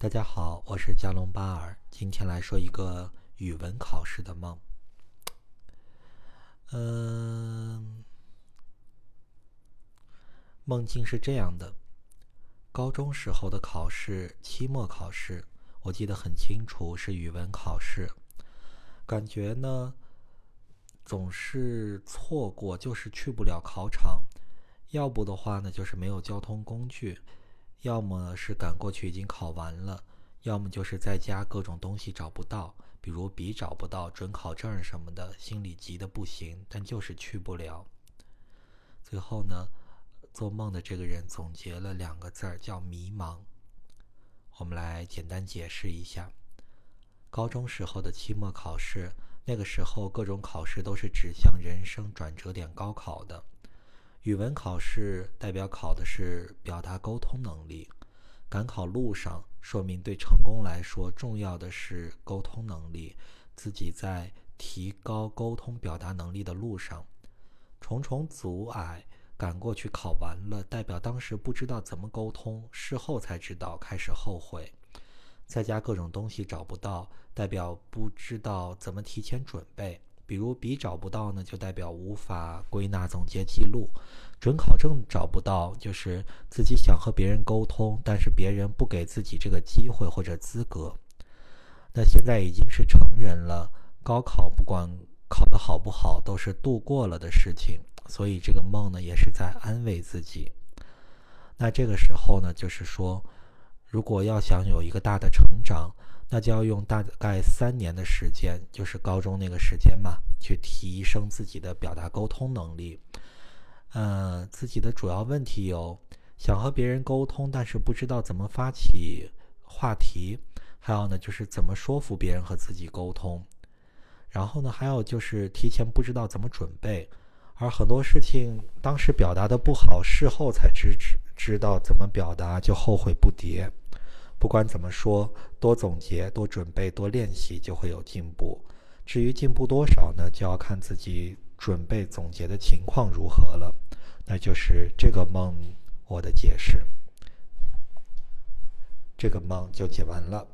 大家好，我是加隆巴尔，今天来说一个语文考试的梦。嗯，梦境是这样的：高中时候的考试，期末考试，我记得很清楚，是语文考试。感觉呢，总是错过，就是去不了考场；要不的话呢，就是没有交通工具；要么是赶过去已经考完了；要么就是在家各种东西找不到，比如笔找不到、准考证什么的，心里急得不行，但就是去不了。最后呢，做梦的这个人总结了两个字儿，叫迷茫。我们来简单解释一下。高中时候的期末考试，那个时候各种考试都是指向人生转折点高考的。语文考试代表考的是表达沟通能力，赶考路上说明对成功来说重要的是沟通能力，自己在提高沟通表达能力的路上，重重阻碍赶过去考完了，代表当时不知道怎么沟通，事后才知道，开始后悔。在家各种东西找不到，代表不知道怎么提前准备。比如笔找不到呢，就代表无法归纳总结记录；准考证找不到，就是自己想和别人沟通，但是别人不给自己这个机会或者资格。那现在已经是成人了，高考不管考得好不好，都是度过了的事情，所以这个梦呢，也是在安慰自己。那这个时候呢，就是说。如果要想有一个大的成长，那就要用大概三年的时间，就是高中那个时间嘛，去提升自己的表达沟通能力。嗯，自己的主要问题有：想和别人沟通，但是不知道怎么发起话题；还有呢，就是怎么说服别人和自己沟通；然后呢，还有就是提前不知道怎么准备。而很多事情当时表达的不好，事后才知知知道怎么表达，就后悔不迭。不管怎么说，多总结、多准备、多练习，就会有进步。至于进步多少呢，就要看自己准备总结的情况如何了。那就是这个梦我的解释，这个梦就解完了。